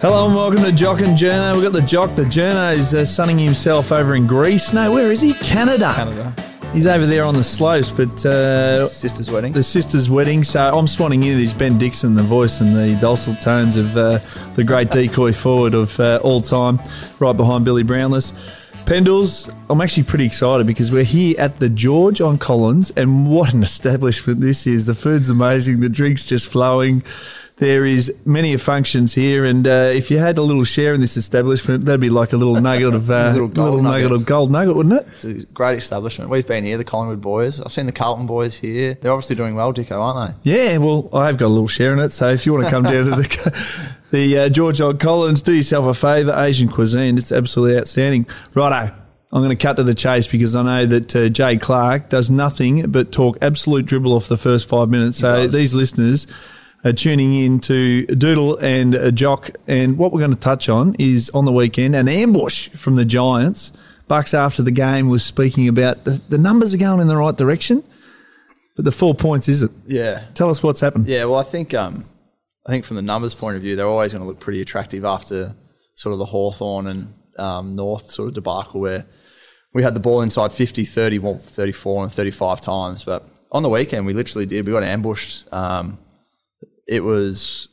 Hello and welcome to Jock and Journo. We've got the Jock. The Journo is uh, sunning himself over in Greece. No, where is he? Canada. Canada. He's over there on the slopes, but uh, Sister's wedding. the sister's wedding. So I'm swanning in. He's Ben Dixon, the voice and the dulcet tones of uh, the great decoy forward of uh, all time, right behind Billy Brownless. Pendles, I'm actually pretty excited because we're here at the George on Collins, and what an establishment this is. The food's amazing, the drink's just flowing. There is many of functions here, and uh, if you had a little share in this establishment, that'd be like a little nugget of uh, Little gold nugget nugget. of gold nugget, wouldn't it? It's a great establishment. We've been here, the Collingwood boys. I've seen the Carlton boys here. They're obviously doing well, Dicko, aren't they? Yeah, well, I've got a little share in it. So if you want to come down to the the uh, George Odd Collins, do yourself a favour. Asian cuisine, it's absolutely outstanding. Righto, I'm going to cut to the chase because I know that uh, Jay Clark does nothing but talk absolute dribble off the first five minutes. So does. these listeners are tuning in to Doodle and uh, Jock, and what we're going to touch on is on the weekend an ambush from the Giants. Bucks after the game was speaking about the, the numbers are going in the right direction, but the four points isn't. Yeah. Tell us what's happened. Yeah, well, I think um, I think from the numbers point of view, they're always going to look pretty attractive after sort of the Hawthorn and um, North sort of debacle where we had the ball inside 50, 30, well, 34 and 35 times. But on the weekend, we literally did. We got ambushed. Um, it was,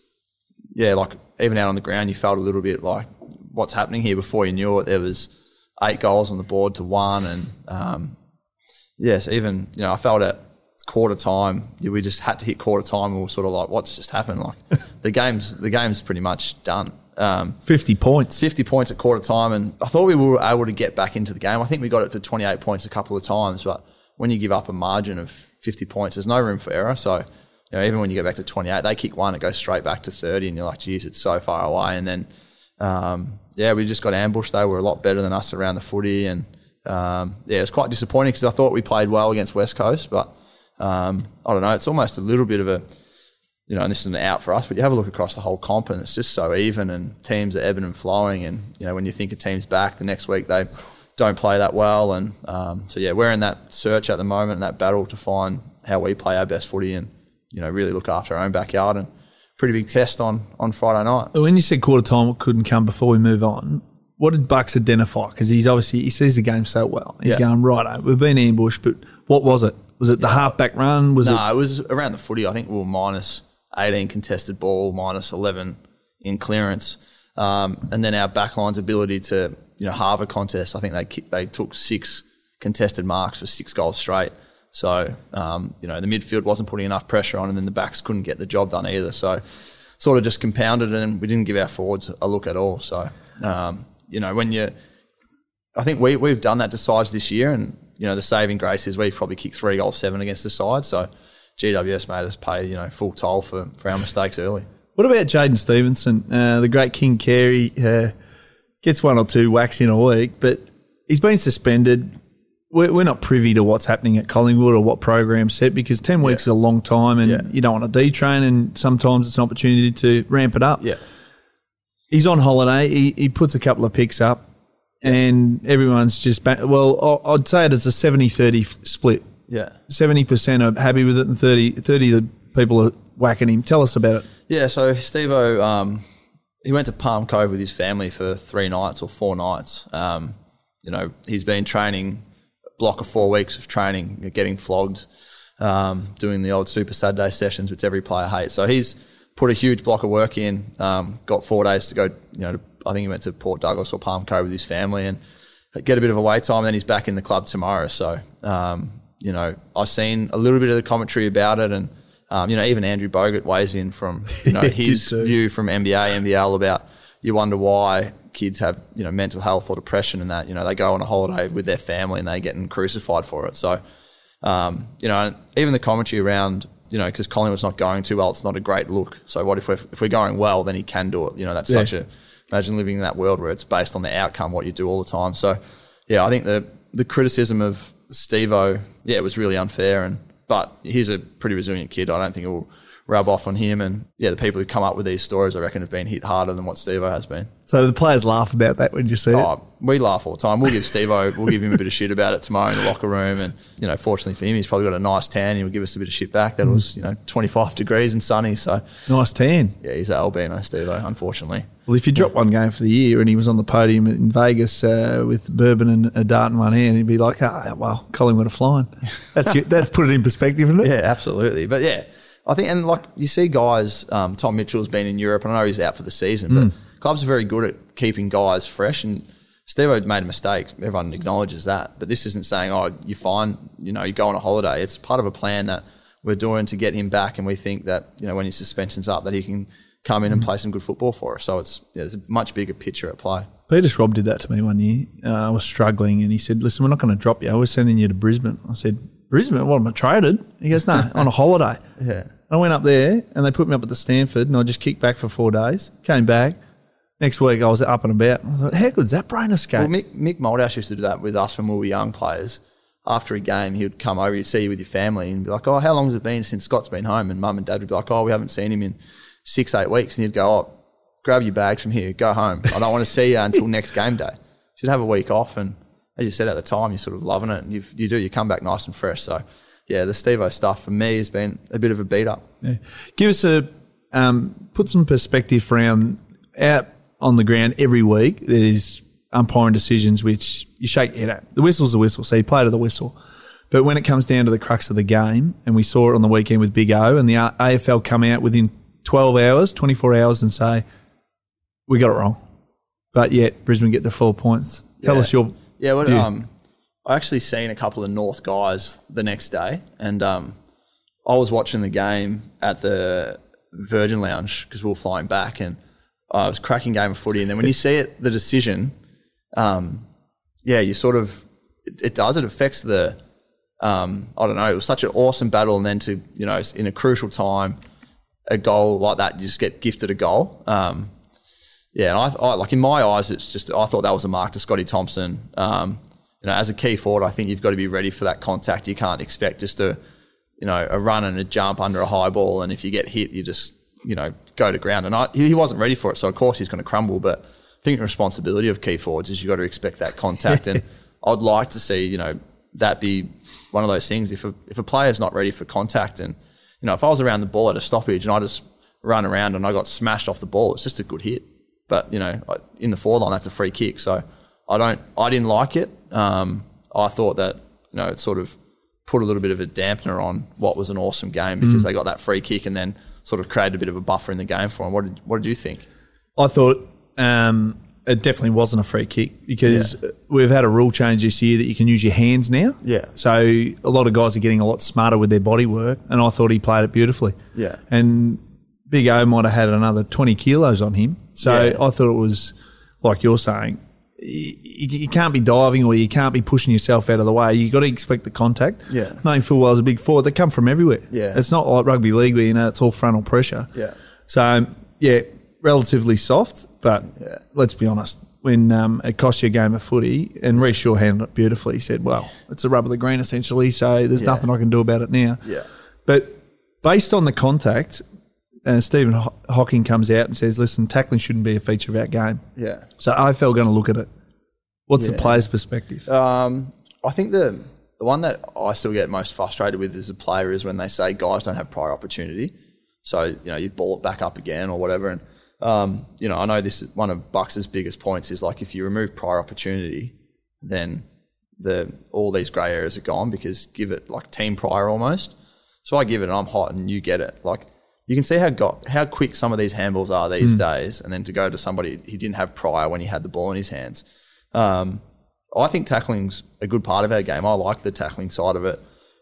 yeah, like even out on the ground, you felt a little bit like what's happening here before you knew it. There was eight goals on the board to one. And um, yes, even, you know, I felt at quarter time, we just had to hit quarter time. And we were sort of like, what's just happened? Like the game's, the game's pretty much done. Um, 50 points. 50 points at quarter time, and I thought we were able to get back into the game. I think we got it to 28 points a couple of times, but when you give up a margin of 50 points, there's no room for error. So, you know, even when you get back to 28, they kick one, it goes straight back to 30, and you're like, geez, it's so far away. And then, um, yeah, we just got ambushed. They were a lot better than us around the footy, and um, yeah, it's quite disappointing because I thought we played well against West Coast, but um, I don't know. It's almost a little bit of a you know, and this is an out for us, but you have a look across the whole comp and it's just so even and teams are ebbing and flowing. And, you know, when you think a team's back, the next week they don't play that well. And um, so, yeah, we're in that search at the moment, and that battle to find how we play our best footy and, you know, really look after our own backyard. And pretty big test on, on Friday night. When you said quarter time couldn't come before we move on, what did Bucks identify? Because he's obviously, he sees the game so well. He's Yeah. going, right, we've been ambushed, but what was it? Was it the halfback run? Was No, it was around the footy. I think we were minus 18 contested ball, minus 11 in clearance. Um, and then our backline's ability to, you know, halve a contest. I think they they took six contested marks for six goals straight. So, um, you know, the midfield wasn't putting enough pressure on, and then the backs couldn't get the job done either. So, sort of just compounded and we didn't give our forwards a look at all. So, um, you know, when you, I think we we've done that to sides this year, and you know, the saving grace is we've probably kicked three goals seven against the side. So, GWS made us pay you know full toll for for our mistakes early. What about Jaidyn Stephenson, uh, the great King Carey? Uh, gets one or two whacks in a week, but he's been suspended. We're, we're not privy to what's happening at Collingwood or what program's set because 10 weeks is a long time and Yeah. you don't want to detrain, and sometimes it's an opportunity to ramp it up. Yeah, He's on holiday. He, he puts a couple of picks up, and everyone's just back. Well, I'd say it's a 70 30 split. yeah. 70% are happy with it, and 30, 30 the people are whacking him. Tell us about it. Yeah, so Stevo, um, he went to Palm Cove with his family for three nights or four nights. Um, you know, he's been training block of four weeks of training, getting flogged, um, doing the old Super Saturday sessions, which every player hates. So he's put a huge block of work in. Um, got four days to go. You know, to, I think he went to Port Douglas or Palm Cove with his family and get a bit of a away time. Then he's back in the club tomorrow. So um, you know, I've seen a little bit of the commentary about it and. Um, you know, even Andrew Bogut weighs in from you know his view from NBA, NBL about you wonder why kids have you know mental health or depression and that you know they go on a holiday with their family and they're getting crucified for it. So um, you know, even the commentary around you know because Collingwood's not going too well, it's not a great look. So what if we're if we're going well, then he can do it. You know, that's Yeah. such a imagine living in that world where it's based on the outcome, what you do all the time. So yeah, I think the the criticism of Stevo, yeah, it was really unfair and. But he's a pretty resilient kid. I don't think it will rub off on him. And yeah, the people who come up with these stories, I reckon, have been hit harder than what Stevo has been. So the players laugh about that when you see it. Oh, we laugh all the time. We'll give Stevo, we'll give him a bit of shit about it tomorrow in the locker room. And, you know, fortunately for him, he's probably got a nice tan. He'll give us a bit of shit back. That was, you know, 25 degrees and sunny. So, Nice tan. yeah, he's an albino, Stevo, unfortunately. Well, if you drop one game for the year and he was on the podium in Vegas uh, with bourbon and a dart in one hand, he'd be like, ah, well, Collingwood are flying. That's you, that's put it in perspective, isn't it? Yeah, absolutely. But yeah, I think, and like you see guys, um, Tom Mitchell's been in Europe, and I know he's out for the season, but clubs are very good at keeping guys fresh. And Steve made a mistake. Everyone acknowledges that. But this isn't saying, oh, you're fine, you know, you go on a holiday. It's part of a plan that we're doing to get him back. And we think that, you know, when his suspension's up, that he can come in and play some good football for us. So it's yeah, there's a much bigger picture at play. Peter Schwab did that to me one year. Uh, I was struggling and he said, listen, we're not going to drop you. We're sending you to Brisbane. I said, Brisbane? What, am I traded? He goes, no, on a holiday. Yeah. I went up there and they put me up at the Stamford and I just kicked back for four days. Came back. Next week I was up and about. I thought, how good's that brain escape? Well, Mick, Mick Malthouse used to do that with us when we were young players. After a game, he would come over, he'd see you with your family and be like, oh, how long has it been since Scott's been home? And mum and dad would be like, oh, we haven't seen him in six, eight weeks. And he'd go, oh, grab your bags from here, go home. I don't want to see you until next game day. Should have a week off. And as you said at the time, you're sort of loving it. And you you do, you come back nice and fresh. So, yeah, the Stevo stuff for me has been a bit of a beat up. Yeah. Give us a um, put some perspective around out on the ground every week. There's umpiring decisions which you shake your head at. The whistle's the whistle, so you play to the whistle. But when it comes down to the crux of the game, and we saw it on the weekend with Big O, and the AFL come out within 12 hours, 24 hours, and say we got it wrong, but yet Brisbane get the four points. Tell Yeah. us your Yeah, well, um, I actually seen a couple of North guys the next day, and um, I was watching the game at the Virgin Lounge because we were flying back, and I was cracking game of footy. And then when you see it, the decision, um, yeah, you sort of it, it does. It affects the. Um, I don't know. It was such an awesome battle, and then to you know in a crucial time, a goal like that, you just get gifted a goal. Um, yeah, and I, I like in my eyes, it's just I thought that was a mark to Scotty Thompson. Um, you know, as a key forward, I think you've got to be ready for that contact. You can't expect just a you know a run and a jump under a high ball, and if you get hit, you just you know go to ground. And I, he wasn't ready for it, so of course he's going to crumble. But I think the responsibility of key forwards is you've got to expect that contact, and I'd like to see you know that be one of those things. If a, if a player's not ready for contact, and you know if I was around the ball at a stoppage and I just run around and I got smashed off the ball, it's just a good hit. But you know, in the forward line, that's a free kick. So I don't, I didn't like it. Um, I thought that you know it sort of put a little bit of a dampener on what was an awesome game because they got that free kick and then sort of created a bit of a buffer in the game for them. What did, what did you think? I thought um, it definitely wasn't a free kick because we've had a rule change this year that you can use your hands now. Yeah. So a lot of guys are getting a lot smarter with their body work, and I thought he played it beautifully. Yeah. And Big O might have had another 20 kilos on him. So Yeah. I thought it was, like you're saying, you, you can't be diving or you can't be pushing yourself out of the way. you got to expect the contact. Yeah. Knowing full well as a big forward, they come from everywhere. Yeah. It's not like rugby league where, you know, it's all frontal pressure. Yeah. So, yeah, relatively soft, but Yeah. let's be honest. When um, it cost you a game of footy, and Rhyce Shaw handled it beautifully, he said, Well, it's a rub of the green essentially, so there's Yeah. nothing I can do about it now. Yeah. But based on the contact, uh, Stephen Hocking comes out and says, Listen, tackling shouldn't be a feature of our game. Yeah. So AFL going to look at it. What's the player's perspective? Um, I think the the one that I still get most frustrated with as a player is when they say guys don't have prior opportunity. So you know you ball it back up again or whatever. And um, you know I know this is one of Bucks' biggest points is like if you remove prior opportunity, then the all these grey areas are gone because give it like team prior almost. So I give it and I'm hot and you get it. Like you can see how got how quick some of these handballs are these days, and then to go to somebody he didn't have prior when he had the ball in his hands. Um, I think tackling's a good part of our game. I like the tackling side of it.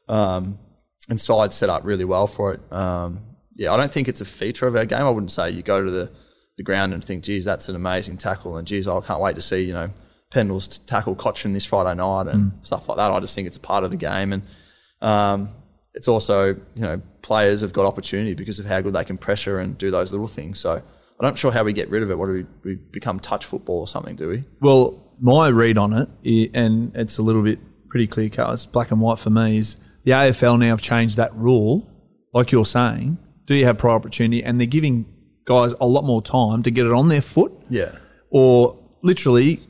Um, and side set up really well for it. Um, yeah, I don't think it's a feature of our game. I wouldn't say you go to the, the ground and think, geez, that's an amazing tackle. And geez, I can't wait to see, you know, Pendles tackle Cotchin this Friday night and stuff like that. I just think it's a part of the game. And um, it's also, you know, players have got opportunity because of how good they can pressure and do those little things. So I'm not sure how we get rid of it. What do we, we become touch football or something, do we? Well, my read on it, and it's a little bit pretty clear cut, it's black and white for me, is the AFL now have changed that rule, like you're saying, Do you have prior opportunity? And they're giving guys a lot more time to get it on their foot, Yeah. or literally,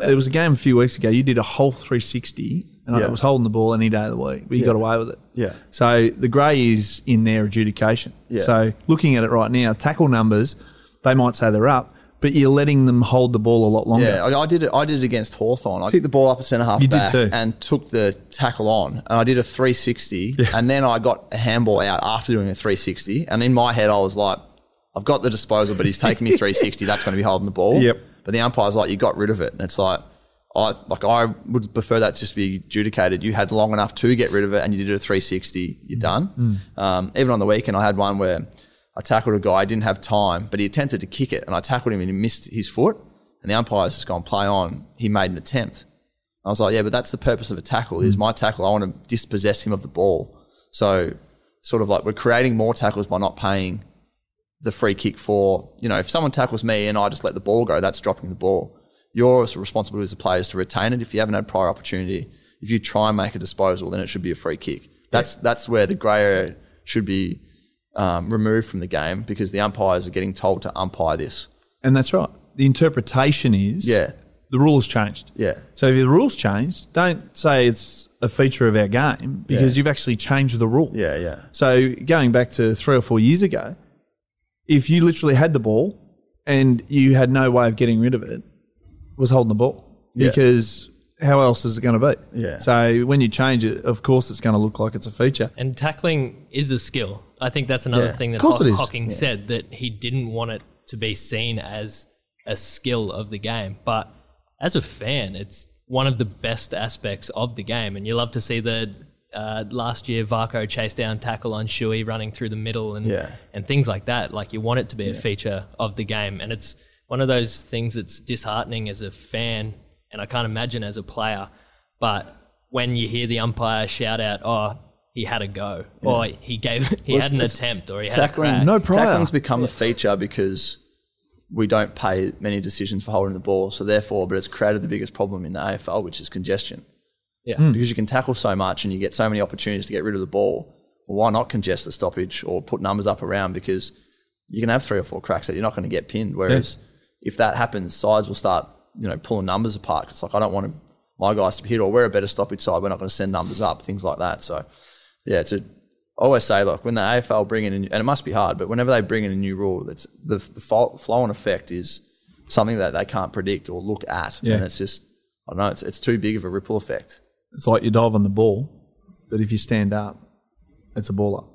there was a game a few weeks ago. You did a whole 360, and I was holding the ball any day of the week, but you got away with it. Yeah. So the grey is in their adjudication. Yeah. So looking at it right now, tackle numbers, they might say they're up, but you're letting them hold the ball a lot longer. Yeah, I, I did it. I did it against Hawthorn. I picked the ball up a centre half You did too. and took the tackle on, and I did a 360, and then I got a handball out after doing a 360, and in my head I was like, I've got the disposal, but he's taking me 360. That's going to be holding the ball. Yep. But the umpire's like, you got rid of it, and it's like. I like I would prefer that just be adjudicated. You had long enough to get rid of it, and you did a 360. You're done. Um, even on the weekend, I had one where I tackled a guy. I didn't have time, but he attempted to kick it, and I tackled him, and he missed his foot. And the umpire's just gone play on. He made an attempt. I was like, yeah, but that's the purpose of a tackle. Is my tackle? I want to dispossess him of the ball. So, sort of like we're creating more tackles by not paying the free kick for. You know, if someone tackles me and I just let the ball go, that's dropping the ball. Your responsibility as a player is to retain it. If you haven't had prior opportunity, if you try and make a disposal, then it should be a free kick. That's that's where the grey area should be um, removed from the game because the umpires are getting told to umpire this. And that's right. The interpretation is Yeah. the rules changed. Yeah. So if the rules changed, don't say it's a feature of our game because Yeah. you've actually changed the rule. Yeah, yeah. So going back to three or four years ago, if you literally had the ball and you had no way of getting rid of it, was holding the ball Yeah. because how else is it going to be? Yeah. So when you change it, of course, it's going to look like it's a feature. And tackling is a skill. I think that's another Yeah. thing that Ho- it is. Hocking said that he didn't want it to be seen as a skill of the game. But as a fan, it's one of the best aspects of the game. And you love to see the uh, last year Varcoe chase down tackle on Shuey running through the middle and Yeah. and things like that. Like you want it to be a feature of the game. And it's one of those things that's disheartening as a fan and I can't imagine as a player. But when you hear the umpire shout out, oh, he had a go, or he gave he Well, had an attempt, or he had tackling a crack. No prior. Tackling's become a feature because we don't pay many decisions for holding the ball. So therefore, but it's created the biggest problem in the AFL, which is congestion. Yeah. Mm. Because you can tackle so much and you get so many opportunities to get rid of the ball. Well, why not congest the stoppage or put numbers up around? Because you can have three or four cracks that you're not going to get pinned. Whereas if that happens, sides will start, you know, pulling numbers apart. It's like I don't want my guys to be hit or we're a better stoppage side. We're not going to send numbers up, things like that. So yeah, to I always say, look, when the AFL bring in, and it must be hard, but whenever they bring in a new rule, it's the, the flow and effect is something that they can't predict or look at, Yeah. and it's just I don't know, it's it's too big of a ripple effect. It's like you dive on the ball, but if you stand up, it's a baller.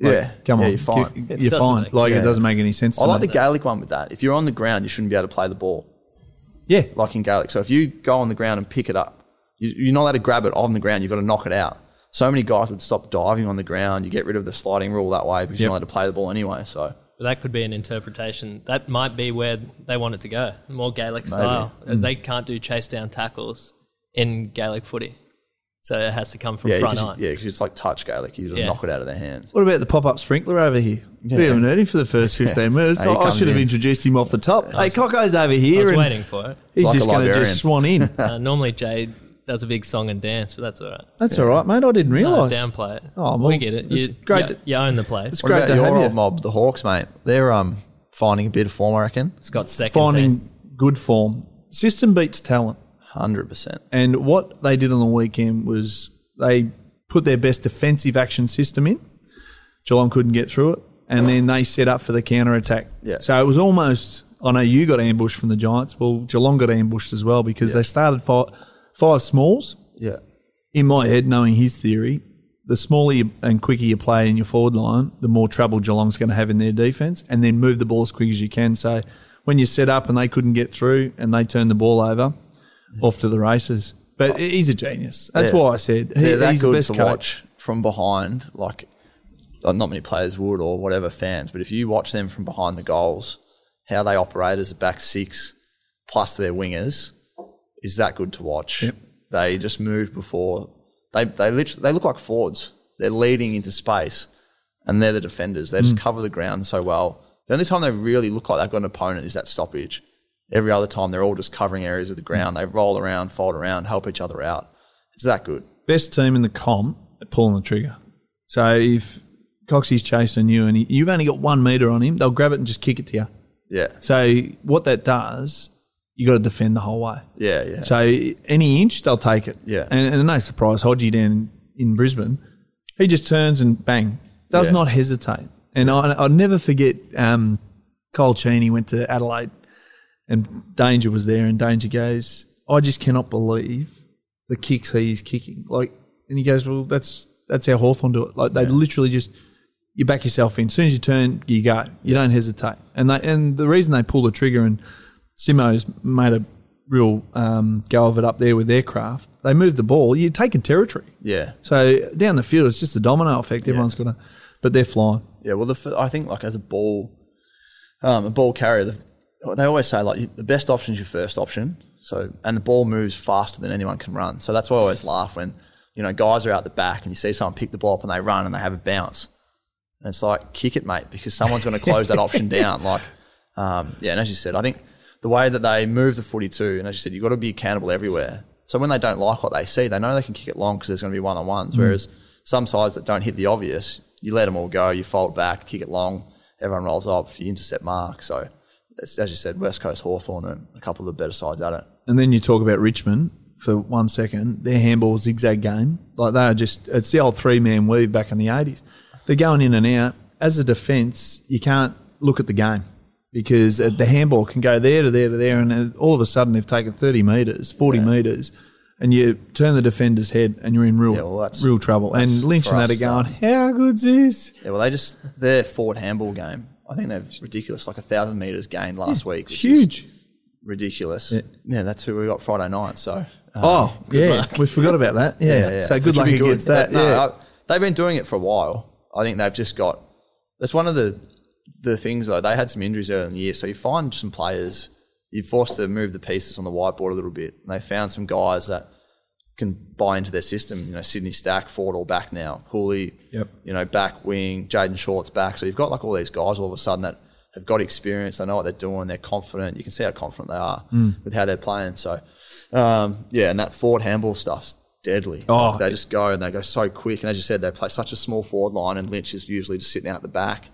Like, yeah, Come yeah, on. you're fine. You- It You're fine. make- Like, Yeah. it doesn't make any sense I to like me. the Gaelic one with that. If you're on the ground, you shouldn't be able to play the ball, Yeah. like in Gaelic. So if you go on the ground and pick it up, you, you're not allowed to grab it on the ground. You've got to knock it out. So many guys would stop diving on the ground. You get rid of the sliding rule that way because you're not allowed to play the ball anyway. So But that could be an interpretation. That might be where they want it to go. More Gaelic style. Mm. They can't do chase down tackles in Gaelic footy. So it has to come from yeah, front on. yeah, because it's like touch Gaelic. You just Yeah. knock it out of their hands. What about the pop up sprinkler over here? We haven't heard him for the first 15 minutes. Hey, he I- I comes should have in. introduced him off the top. Hey, Coco's over I here. was and waiting for it. He's like just going to librarian. just swan in. Uh, normally Jay does a big song and dance, but that's all right. That's all right, mate. I didn't No, realise. downplay it. Oh, well, we get it. it's You, great You, to- you own the place. What great about to your have old you. mob, the Hawks, mate? They're um finding a bit of form, I reckon. It's got second Finding good form. System beats talent. Hundred percent. And what they did on the weekend was they put their best defensive action system in. Geelong couldn't get through it. And then they set up for the counter attack. Yeah. So it was almost, I know you got ambushed from the Giants. Well, Geelong got ambushed as well because they started five, five smalls. Yeah. In my head, knowing his theory, the smaller you, and quicker you play in your forward line, the more trouble Geelong's going to have in their defence, and then move the ball as quick as you can. So when you set up and they couldn't get through and they turned the ball over, off to the races. But he's a genius. That's Yeah. why I said he, They're he's the best to coach. watch from behind. Like, uh, not many players would, or whatever fans. But if you watch them from behind the goals, how they operate as a back six plus their wingers is that good to watch. Yep. They just move before they they literally they look like forwards. They're leading into space, and they're the defenders. They Mm. just cover the ground so well. The only time they really look like they've got an opponent is that stoppage. Every other time, they're all just covering areas of the ground. They roll around, fold around, help each other out. It's that good. Best team in the comp at pulling the trigger. So if Coxie's chasing you and he, you've only got one meter on him, they'll grab it and just kick it to you. Yeah, So what that does, you got to defend the whole way. yeah, yeah. So any inch, they'll take it. Yeah. And, and no surprise, Hodgie down in Brisbane, he just turns and bang, does Yeah. not hesitate. And I, I'll never forget um, Kyle Cheney went to Adelaide and Danger was there and Danger goes, I just cannot believe the kicks he is kicking. Like, and he goes, well, that's that's how Hawthorn do it. Like they literally just you back yourself in. As soon as you turn, you go. You don't hesitate. And they and the reason they pull the trigger and Simo's made a real um, go of it up there with their craft. They move the ball. You're taking territory. yeah, So down the field, it's just a domino effect. Everyone's got to, but they're flying. yeah. Well, the, I think like as a ball, um, a ball carrier, the, they always say like the best option is your first option. So and the ball moves faster than anyone can run. So that's why I always laugh when you know guys are out the back and you see someone pick the ball up and they run and they have a bounce. And it's like kick it, mate, because someone's going to close that option down. Like, um, yeah. And as you said, I think the way that they move the footy too, and as you said, you've got to be accountable everywhere. So when they don't like what they see, they know they can kick it long because there's going to be one on ones. Whereas some sides that don't hit the obvious, you let them all go, you fold back, kick it long, everyone rolls off, you intercept mark. So as you said, West Coast Hawthorn and a couple of the better sides at it. And then you talk about Richmond for one second. Their handball zigzag game, like they are just, it's the old three man weave back in the 80s. They're going in and out. As a defence, you can't look at the game because the handball can go there to there to there, and all of a sudden they've taken 30 metres, 40 metres. And you turn the defender's head, and you're in real, Yeah, well, real trouble. And Lynch and that are going, um, "How good's this?" Yeah, well, they just, their forward handball game, I think they've ridiculous, like a thousand metres gained last week. Which is huge. ridiculous. Yeah. that's who we got Friday night. So, um, Oh, yeah, we forgot about that. Yeah, yeah, yeah. so good luck be against good. that. No, yeah, I- they've been doing it for a while. I think they've just got. That's one of the the things though. They had some injuries early in the year, so you find some players. You're forced to move the pieces on the whiteboard a little bit. And they found some guys that can buy into their system. You know, Sydney Stack, forward or back now. Hooley, Yep. you know, back wing. Jayden Short's back. So you've got like all these guys all of a sudden that have got experience. They know what they're doing. They're confident. You can see how confident they are Mm. with how they're playing. So, um, yeah, and that forward handball stuff's deadly. Oh, Like, they just go and they go so quick. And as you said, they play such a small forward line, and Lynch is usually just sitting out the back.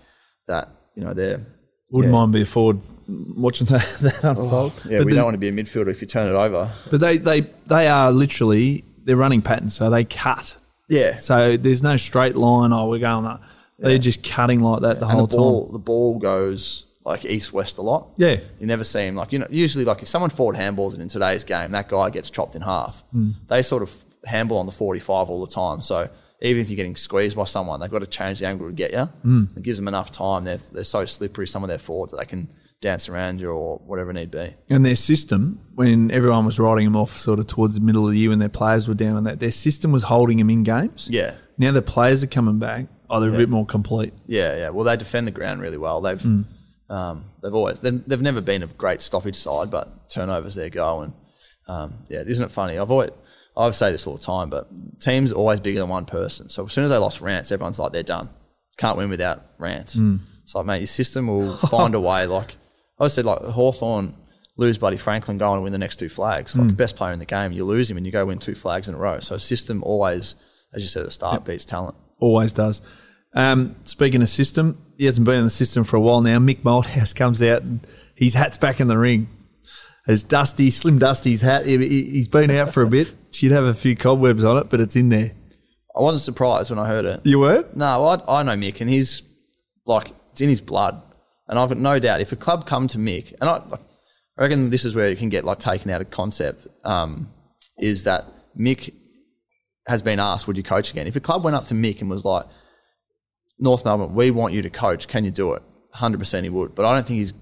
That you know they're wouldn't yeah. mind being forward watching that, that unfold. yeah. But we the- don't want to be a midfielder if you turn it over. But they, they, they are literally they're running patterns, so they cut. Yeah. So there's no straight line. Oh, we're going that. They're just cutting like that the and whole the ball time. the ball goes like east west a lot. Yeah. You never see him like you know. Usually, like if someone forward handballs it in today's game, that guy gets chopped in half. Hmm. They sort of handball on the forty-five all the time. So even if you're getting squeezed by someone, they've got to change the angle to get you. Hmm. It gives them enough time. They're they're so slippery. Some of their forwards that they can dance around you or whatever need be. And their system, when everyone was writing them off, sort of towards the middle of the year when their players were down on that, their system was holding them in games. Yeah. Now the players are coming back. Oh, they're a bit more complete. Yeah, yeah. Well, they defend the ground really well. They've Hmm. um, they've always they've, they've never been a great stoppage side, but turnovers their go. And um, yeah, isn't it funny? I've always I say this all the time, but teams are always bigger than one person. So as soon as they lost Rance, everyone's like they're done. Can't win without Rance. Hmm. It's like mate, your system will find a way. Like I said, like Hawthorn lose Buddy Franklin, go and win the next two flags. Like the best player in the game, you lose him and you go win two flags in a row. So system always, as you said at the start, beats talent. Always does. Um, speaking of system, he hasn't been in the system for a while now. Mick Malthouse comes out and his hat's back in the ring. As Dusty, Slim Dusty's hat, he- he- he's been out for a bit. She'd have a few cobwebs on it, but it's in there. I wasn't surprised when I heard it. You weren't? No, I, I know Mick, and he's like it's in his blood, and I've got no doubt if a club come to Mick, and I, I reckon this is where it can get like taken out of concept, um, is that Mick has been asked, "Would you coach again?" If a club went up to Mick and was like, "North Melbourne, we want you to coach. Can you do it?" Hundred percent, he would. But I don't think he's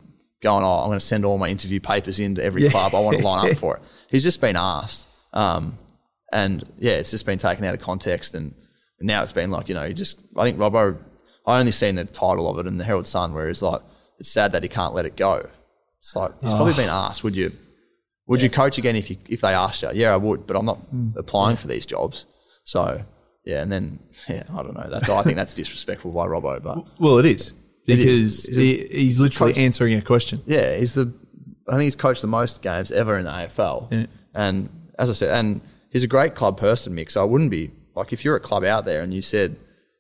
going. Oh, I'm going to send all my interview papers into every club. I want to line up for it. He's just been asked. Um, and yeah, it's just been taken out of context, and, now it's been like you know, you just I think Robbo. I only seen the title of it in the Herald Sun, where he's like, it's sad that he can't let it go. It's like he's probably been asked, would you, would you coach again if you if they asked you? Yeah, I would, but I'm not applying for these jobs. So yeah, and then yeah, I don't know. That's I think that's disrespectful by Robbo, but Well, it is. Because. Is he, he's literally Coach- answering a question. yeah, he's the. I think he's coached the most games ever in the AFL. Yeah. And as I said, and he's a great club person, Mick. So I wouldn't be like if you're a club out there and you said,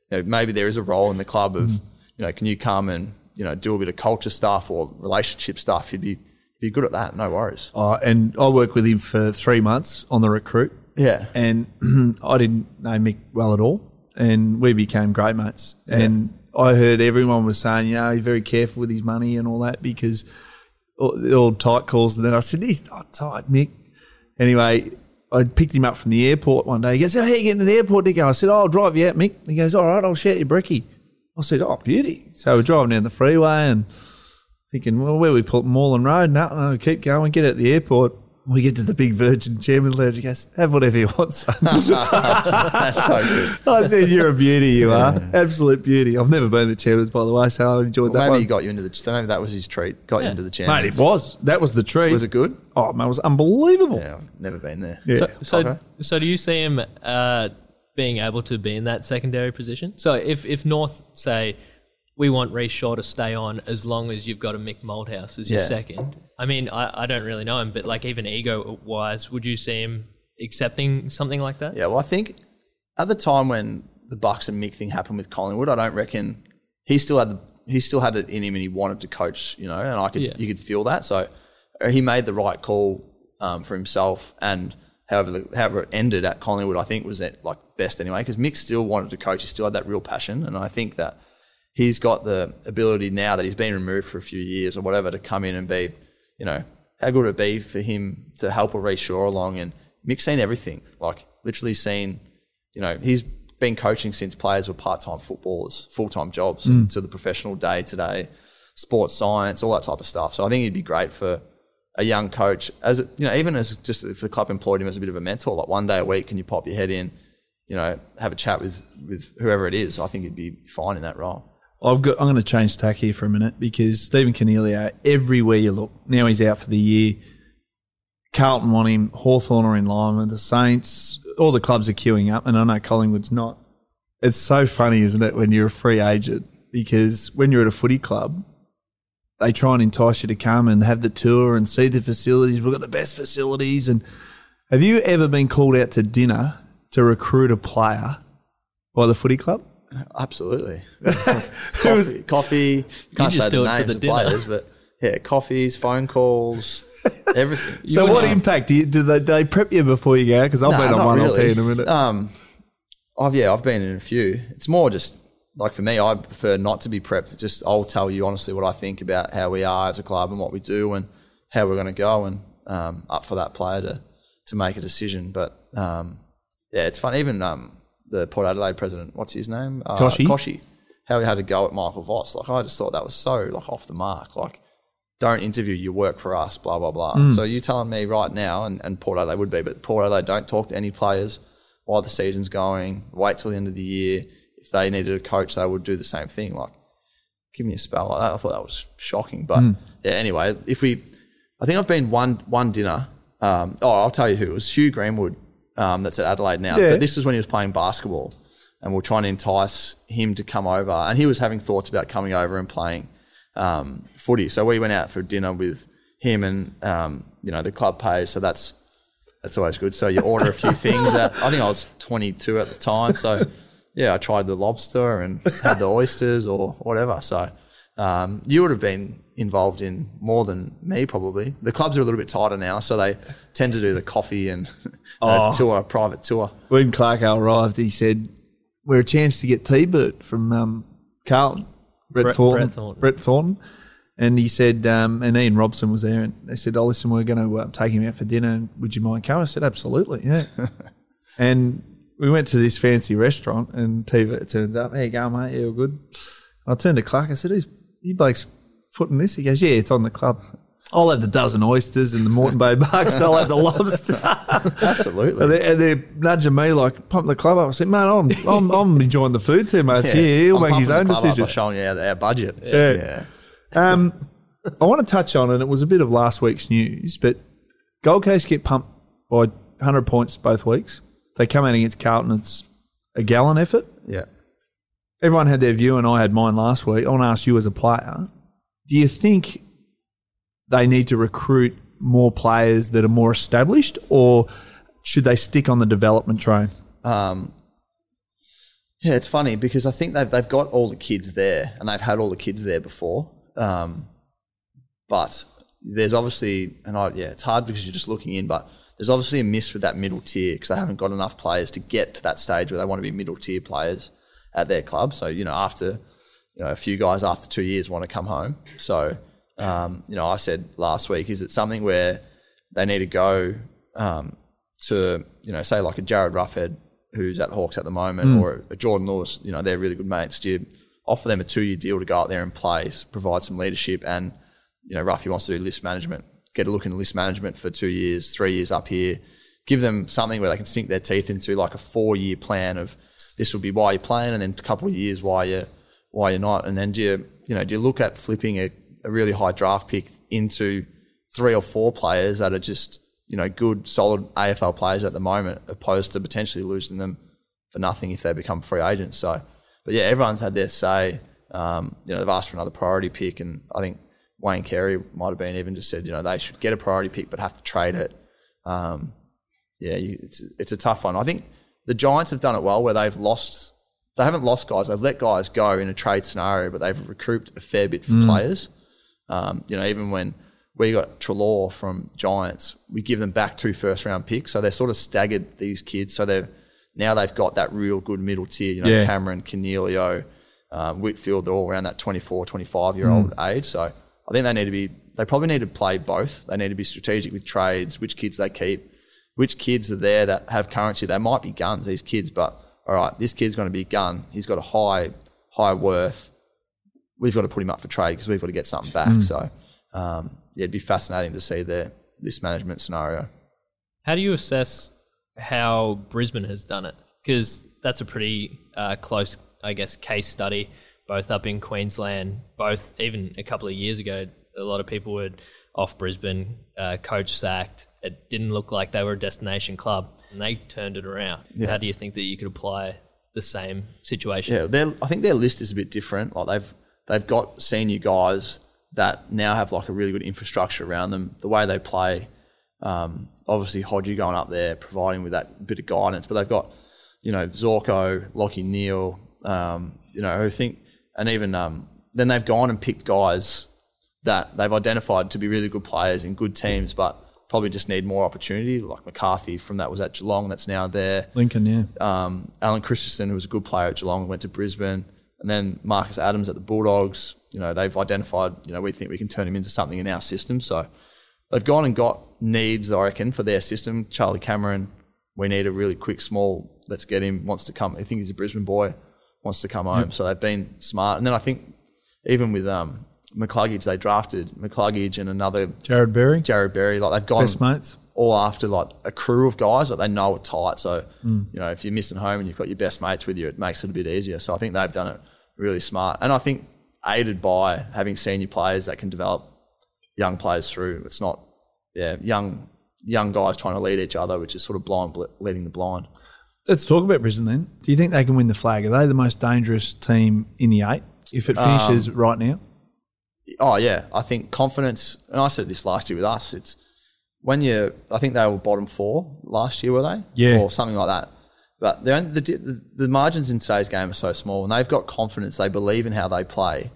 you know, maybe there is a role in the club of, mm. you know, can you come and you know do a bit of culture stuff or relationship stuff? you'd be be good at that. No worries. Oh, and I worked with him for three months on the recruit. Yeah. and I didn't know Mick well at all, and we became great mates. And I heard everyone was saying, you know, he's very careful with his money and all that because all, old tight calls. And then I said, he's not tight, Mick. Anyway, I picked him up from the airport one day. He goes, oh, how are you getting to the airport, Dick? I said, oh, I'll drive you out, Mick. He goes, all right, I'll share your brekkie. I said, oh, beauty. So we're driving down the freeway and thinking, well, where we put Moreland Road? No, no, keep going, get at the airport. We get to the big Virgin Chairman Lounge. He goes, have whatever you want, son. That's so good. I said, you're a beauty, you are. Absolute beauty. I've never been to the Chairman's, by the way, so I enjoyed Well, that maybe one. he got you into the. Maybe that was his treat. Got you into the Mate, it was. That was the treat. Was it good? Oh, man, it was unbelievable. Yeah, I've never been there. Yeah. So, so, Okay. so do you see him uh, being able to be in that secondary position? So if, if North say, we want Rhyce Shaw to stay on as long as you've got a Mick Malthouse as your Yeah. second. I mean, I, I don't really know him, but like even ego wise, would you see him accepting something like that? Yeah, well, I think at the time when the Bucks and Mick thing happened with Collingwood, I don't reckon he still had the he still had it in him, and he wanted to coach. You know, and I could Yeah. you could feel that. So uh, he made the right call um, for himself, and however the, however it ended at Collingwood, I think was at like best anyway. Because Mick still wanted to coach, he still had that real passion, and I think that he's got the ability now that he's been removed for a few years or whatever to come in and be, you know, how good would it be for him to help a Rhyce Shaw along and Mick's seen everything, like literally seen, you know, he's been coaching since players were part-time footballers, full-time jobs mm. to the professional day to day, sports science, all that type of stuff. So I think he'd be great for a young coach as, you know, even as just if the club employed him as a bit of a mentor, like one day a week, can you pop your head in, you know, have a chat with, with whoever it is. I think he'd be fine in that role. I've got. I'm going to change tack here for a minute because Stephen Coniglio, everywhere you look, now he's out for the year. Carlton want him. Hawthorn are in line with the Saints. All the clubs are queuing up, and I know Collingwood's not. It's so funny, isn't it, when you're a free agent? Because when you're at a footy club, they try and entice you to come and have the tour and see the facilities. We've got the best facilities. And have you ever been called out to dinner to recruit a player by the footy club? Absolutely. coffee, coffee. Can't just say do the it for names the of players, but yeah, coffees, phone calls, everything. So, what impact do, you, do, they, do they prep you before you go? Because I'll Nah, bet on not one. I'll really. tell you in a minute. Um, I've yeah, I've been in a few. It's more just like for me, I prefer not to be prepped. Just I'll tell you honestly what I think about how we are as a club and what we do and how we're going to go, and um, up for that player to to make a decision. But um, yeah, it's fun. Even um, the Port Adelaide president, what's his name? Uh, Kochie? Kochie. How he had to go at Michael Voss. Like I just thought that was so like off the mark. Like don't interview, you work for us, blah, blah, blah. Mm. So you're telling me right now, and, and Port Adelaide would be, but Port Adelaide don't talk to any players while the season's going, wait till the end of the year. If they needed a coach, they would do the same thing. Like, give me a spell like that. I thought that was shocking. But Mm. yeah, anyway, if we, I think I've been one, one dinner. Um, oh, I'll tell you who. It was Hugh Greenwood um, that's at Adelaide now. Yeah. But this was when he was playing basketball. And we're trying to entice him to come over. And he was having thoughts about coming over and playing um, footy. So we went out for dinner with him and um, you know the club pays. So that's that's always good. So you order a few things. That, I think I was 22 at the time. So yeah, I tried the lobster and had the oysters or whatever. So um, you would have been involved in more than me probably. The clubs are a little bit tighter now, so they tend to do the coffee and Oh. a tour, private tour. when Clark arrived, he said, "We're a chance to get T-Bert from um, Carlton, Brett, Brett- Thornton, Brett Thornton. Brett Thornton." And he said, um, and Ian Robson was there, and they said, "Oh, listen, we're going to uh, take him out for dinner. Would you mind coming?" I said, "Absolutely, yeah." and we went to this fancy restaurant, and T-Bert turns up. How you going, mate? Yeah, all good. I turned to Clark. I said, "Who's you blokes footing this?" He goes, "Yeah, it's on the club." I'll have the dozen oysters and the Moreton Bay bucks. I'll have the lobster. Absolutely. And they're, and they're nudging me like, pump the club up. I said, man, I'm, I'm, I'm enjoying the food too much. Yeah, he'll I'm make his own up decision. by showing you our, our budget. Yeah. Um, I want to touch on, and it was a bit of last week's news, but Gold Coast get pumped by 100 points both weeks. They come out against Carlton. It's a gallon effort. yeah. Everyone had their view, and I had mine last week. I want to ask you as a player, do you think they need to recruit more players that are more established, or should they stick on the development train? Um, Yeah, it's funny because I think they've they've got all the kids there, and they've had all the kids there before. Um, but there's obviously, and I, yeah, it's hard because you're just looking in, but there's obviously a miss with that middle tier because they haven't got enough players to get to that stage where they want to be middle tier players at their club. So you know, after you know, a few guys after two years want to come home. So um, you know, I said last week, is it something where they need to go um, to you know, say like a Jarryd Roughead who's at Hawks at the moment, or a Jordan Lewis, you know, they're really good mates. Do you offer them a two year deal to go out there and play, provide some leadership, and you know, Ruffy wants to do list management, get a look into list management for two years, three years up here, give them something where they can sink their teeth into like a four year plan of this will be why you're playing, and then a couple of years why you why you're not, and then do you you know do you look at flipping a, a really high draft pick into three or four players that are just you know good solid AFL players at the moment, opposed to potentially losing them for nothing if they become free agents. So, but yeah, everyone's had their say. Um, you know, they've asked for another priority pick, and I think Wayne Carey might have been even just said, you know, they should get a priority pick, but have to trade it. Um, yeah, you, it's it's a tough one. I think the Giants have done it well, where they've lost. They haven't lost guys. They've let guys go in a trade scenario, but they've recouped a fair bit for players. Um, you know, even when we got Treloar from Giants, we give them back two first round picks. So they're sort of staggered these kids. So they've now they've got that real good middle tier. You know, Yeah. Cameron, Coniglio, um, Whitfield, they're all around that 24, 25 year old age. So I think they need to be, they probably need to play both. They need to be strategic with trades, which kids they keep, which kids are there that have currency. They might be guns, these kids, but all right, this kid's going to be a gun. He's got a high, high worth. We've got to put him up for trade because we've got to get something back. So, um, yeah, it'd be fascinating to see their this management scenario. How do you assess how Brisbane has done it? Because that's a pretty uh, close, I guess, case study. Both up in Queensland, both even a couple of years ago, a lot of people were off Brisbane, uh, coach sacked. It didn't look like they were a destination club, and they turned it around. How do you think that you could apply the same situation? Yeah, their, I think their list is a bit different. Like they've they've got senior guys that now have like a really good infrastructure around them. The way they play, um, obviously Hodgie going up there, providing with that bit of guidance. But they've got you know Zorko, Lachie Neale, um, you know who think, and even um, then they've gone and picked guys that they've identified to be really good players in good teams, but probably just need more opportunity. Like McCarthy from that was at Geelong, that's now there Lincoln, yeah. um, Allen Christensen, who was a good player at Geelong, went to Brisbane, and then Marcus Adams at the Bulldogs. You know, they've identified. You know, we think we can turn him into something in our system. So they've gone and got needs, I reckon, for their system. Charlie Cameron, we need a really quick, small. Let's get him. Wants to come. I think he's a Brisbane boy. Wants to come home. So they've been smart. And then I think even with um, McCluggage, they drafted McCluggage and another Jarrod Berry, Jarrod Berry. Like they've gone best mates. all after like a crew of guys that they know are tight. So Mm. you know, if you're missing home and you've got your best mates with you, it makes it a bit easier. So I think they've done it really smart, and I think aided by having senior players that can develop young players through. It's not yeah young young guys trying to lead each other, which is sort of blind leading the blind. Let's talk about Brisbane then. Do you think they can win the flag? Are they the most dangerous team in the eight if it finishes right now? Oh yeah, I think confidence. And I said this last year with us. It's when you. I think they were bottom four last year, were they? Yeah. or something like that. But the, the the margins in today's game are so small, and they've got confidence. They believe in how they play.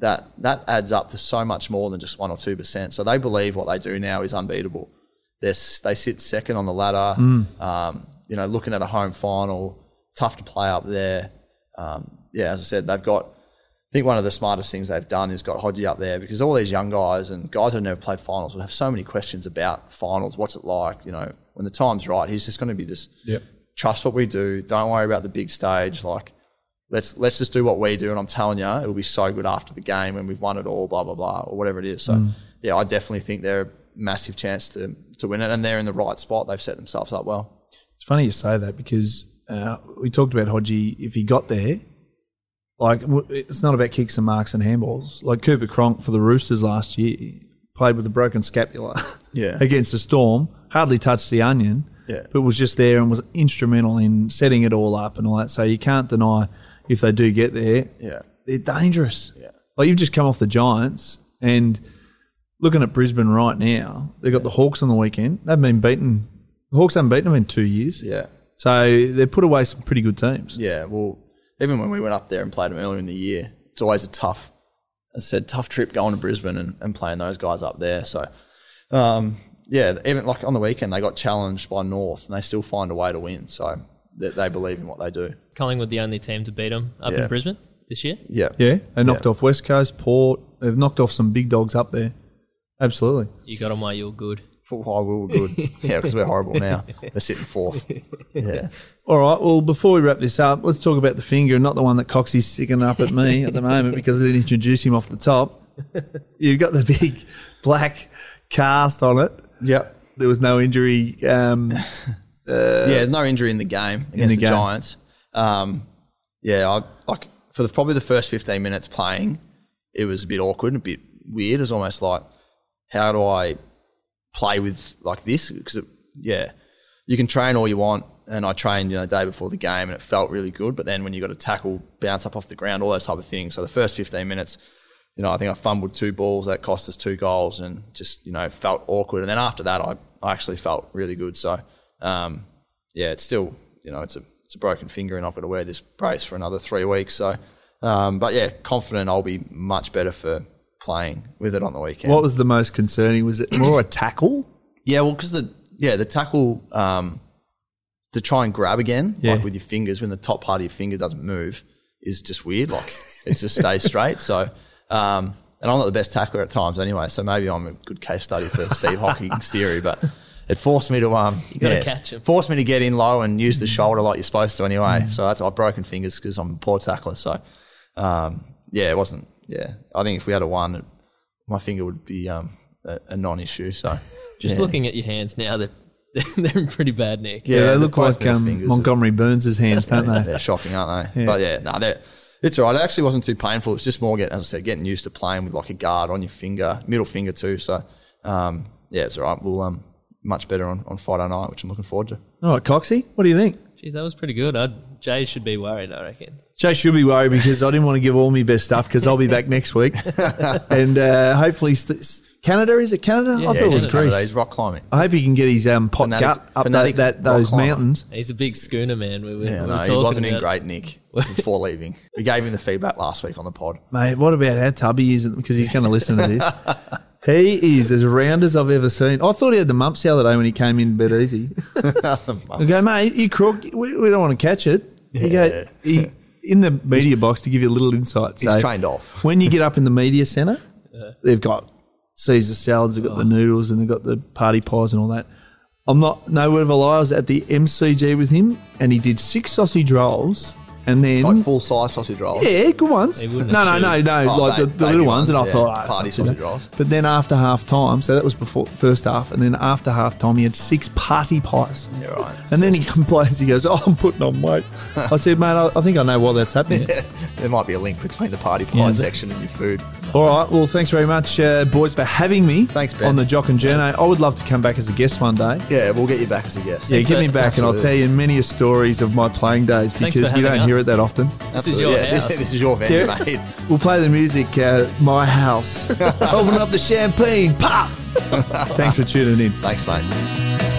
That that adds up to so much more than just one or two percent. So they believe what they do now is unbeatable. They're, they sit second on the ladder. Um, you know, looking at a home final, tough to play up there. Um, yeah, as I said, they've got. I think one of the smartest things they've done is got Hodgie up there because all these young guys and guys that have never played finals will have so many questions about finals. What's it like? You know, when the time's right, he's just going to be just Yep. trust what we do. Don't worry about the big stage. Like, let's let's just do what we do. And I'm telling you, it'll be so good after the game when we've won it all. Blah blah blah, or whatever it is. So, yeah, I definitely think they're a massive chance to to win it, and they're in the right spot. They've set themselves up well. It's funny you say that because uh, we talked about Hodgie. If he got there, like it's not about kicks and marks and handballs. Like Cooper Cronk for the Roosters last year played with a broken scapula Yeah. against the Storm, hardly touched the onion, Yeah. but was just there and was instrumental in setting it all up and all that. So you can't deny if they do get there, Yeah, they're dangerous. Yeah. Like you've just come off the Giants and looking at Brisbane right now, they've got the Hawks on the weekend. They've been beaten. The Hawks haven't beaten them in two years. yeah. So they put away some pretty good teams. Yeah, well, even when we went up there and played them earlier in the year, it's always a tough, as I said, tough trip going to Brisbane and, and playing those guys up there. So, um, yeah, even like on the weekend, they got challenged by North and they still find a way to win. So they, they believe in what they do. Collingwood, the only team to beat them up Yeah. in Brisbane this year. Yeah. Yeah, they knocked Yeah. off West Coast, Port. They've knocked off some big dogs up there. Absolutely. You got them while you were good. Why we were good. yeah, because we're horrible now. We're sitting fourth. Yeah. All right. Well, before we wrap this up, let's talk about the finger, and not the one that Coxie's sticking up at me at the moment because I didn't introduce him off the top. You've got the big black cast on it. Yep. There was no injury. Um, yeah, no injury in the game against the the, game. Giants. Um, yeah, I like for the, probably the first fifteen minutes playing, it was a bit awkward, and a bit weird. It was almost like, how do I play with like this? Because yeah, you can train all you want, and I trained you know the day before the game, and it felt really good. But then when you got to tackle, bounce up off the ground, all those type of things. So the first fifteen minutes. You know, I think I fumbled two balls that cost us two goals, and just you know felt awkward. And then after that, I, I actually felt really good. So um, yeah, it's still you know it's a it's a broken finger, and I've got to wear this brace for another three weeks. So, um, but yeah, confident I'll be much better for playing with it on the weekend. what was the most concerning? Was it more a tackle? yeah, well, because the yeah the tackle um, to try and grab again, Yeah. like with your fingers when the top part of your finger doesn't move, is just weird. Like it just stays straight. So. Um, and I'm not the best tackler at times anyway, so maybe I'm a good case study for Steve Hocking's theory. But it forced me to um, you gotta catch 'em. forced me to get in low and use the shoulder like you're supposed to anyway. So that's I've broken fingers because I'm a poor tackler. So um, yeah, it wasn't. Yeah, I think if we had a one, it, my finger would be um, a, a non-issue. So Just yeah. looking at your hands now, they're, they're in pretty bad nick. Yeah, they look like um, Montgomery Burns' hands, don't they? They're shocking, aren't they? Yeah. But yeah, no, they're, it's all right. It actually wasn't too painful. It's just more getting, as I said, getting used to playing with like a guard on your finger, middle finger too. So um, yeah, it's all right. We'll um, much better on, on Friday night, which I'm looking forward to. All right, Coxie, what do you think? Jeez, that was pretty good. I'd, Jay should be worried, I reckon. Jay should be worried because I didn't want to give all my best stuff because I'll be back next week, and uh, hopefully st- Canada is it Canada? I Yeah, thought it was Canada. Greece. He's rock climbing. I hope he can get his um, pot Fanatic- gut up that, that those climber. mountains. He's a big schooner man. We were, Yeah, we no, were he wasn't in great nick before leaving. We gave him the feedback last week on the pod. Mate, what about how tubby he is? Because he's going to listen to this. he is as round as I've ever seen. I thought he had the mumps the other day when he came in bed easy. I go, mate, you crook. We, we don't want to catch it. He go, he, in the media box to give you a little insight. He's so trained off. when you get up in the media centre, they've got Caesar salads, they've got the oh. noodles, and they've got the party pies and all that. I'm not no word of a lie. I was at the MCG with him, and he did six sausage rolls, and then Like full size sausage rolls. yeah, good ones. He No, no, no, no, Oh, like the, the little ones, and I ones, thought, yeah. ah, Party sausage bad. rolls. But then after half time, so that was before first half, and then after half time, he had six party pies. Yeah, right. And then he complains. He goes, "Oh, I'm putting on weight." I said, "Mate, I, I think I know why that's happening." There might be a link between the party pie Yeah. section and your food. All right. Well, thanks very much, uh, boys, for having me. Thanks, Ben. on the Jock and Journo. I would love to come back as a guest one day. Yeah, we'll get you back as a guest. Yeah, get me for- back, and I'll tell you many a stories of my playing days because for we don't having hear it that often. This is your yeah, house. This, this is your venue, Yeah. mate. We'll play the music, uh, my house. Open up the champagne, pop. Thanks for tuning in. Thanks, mate.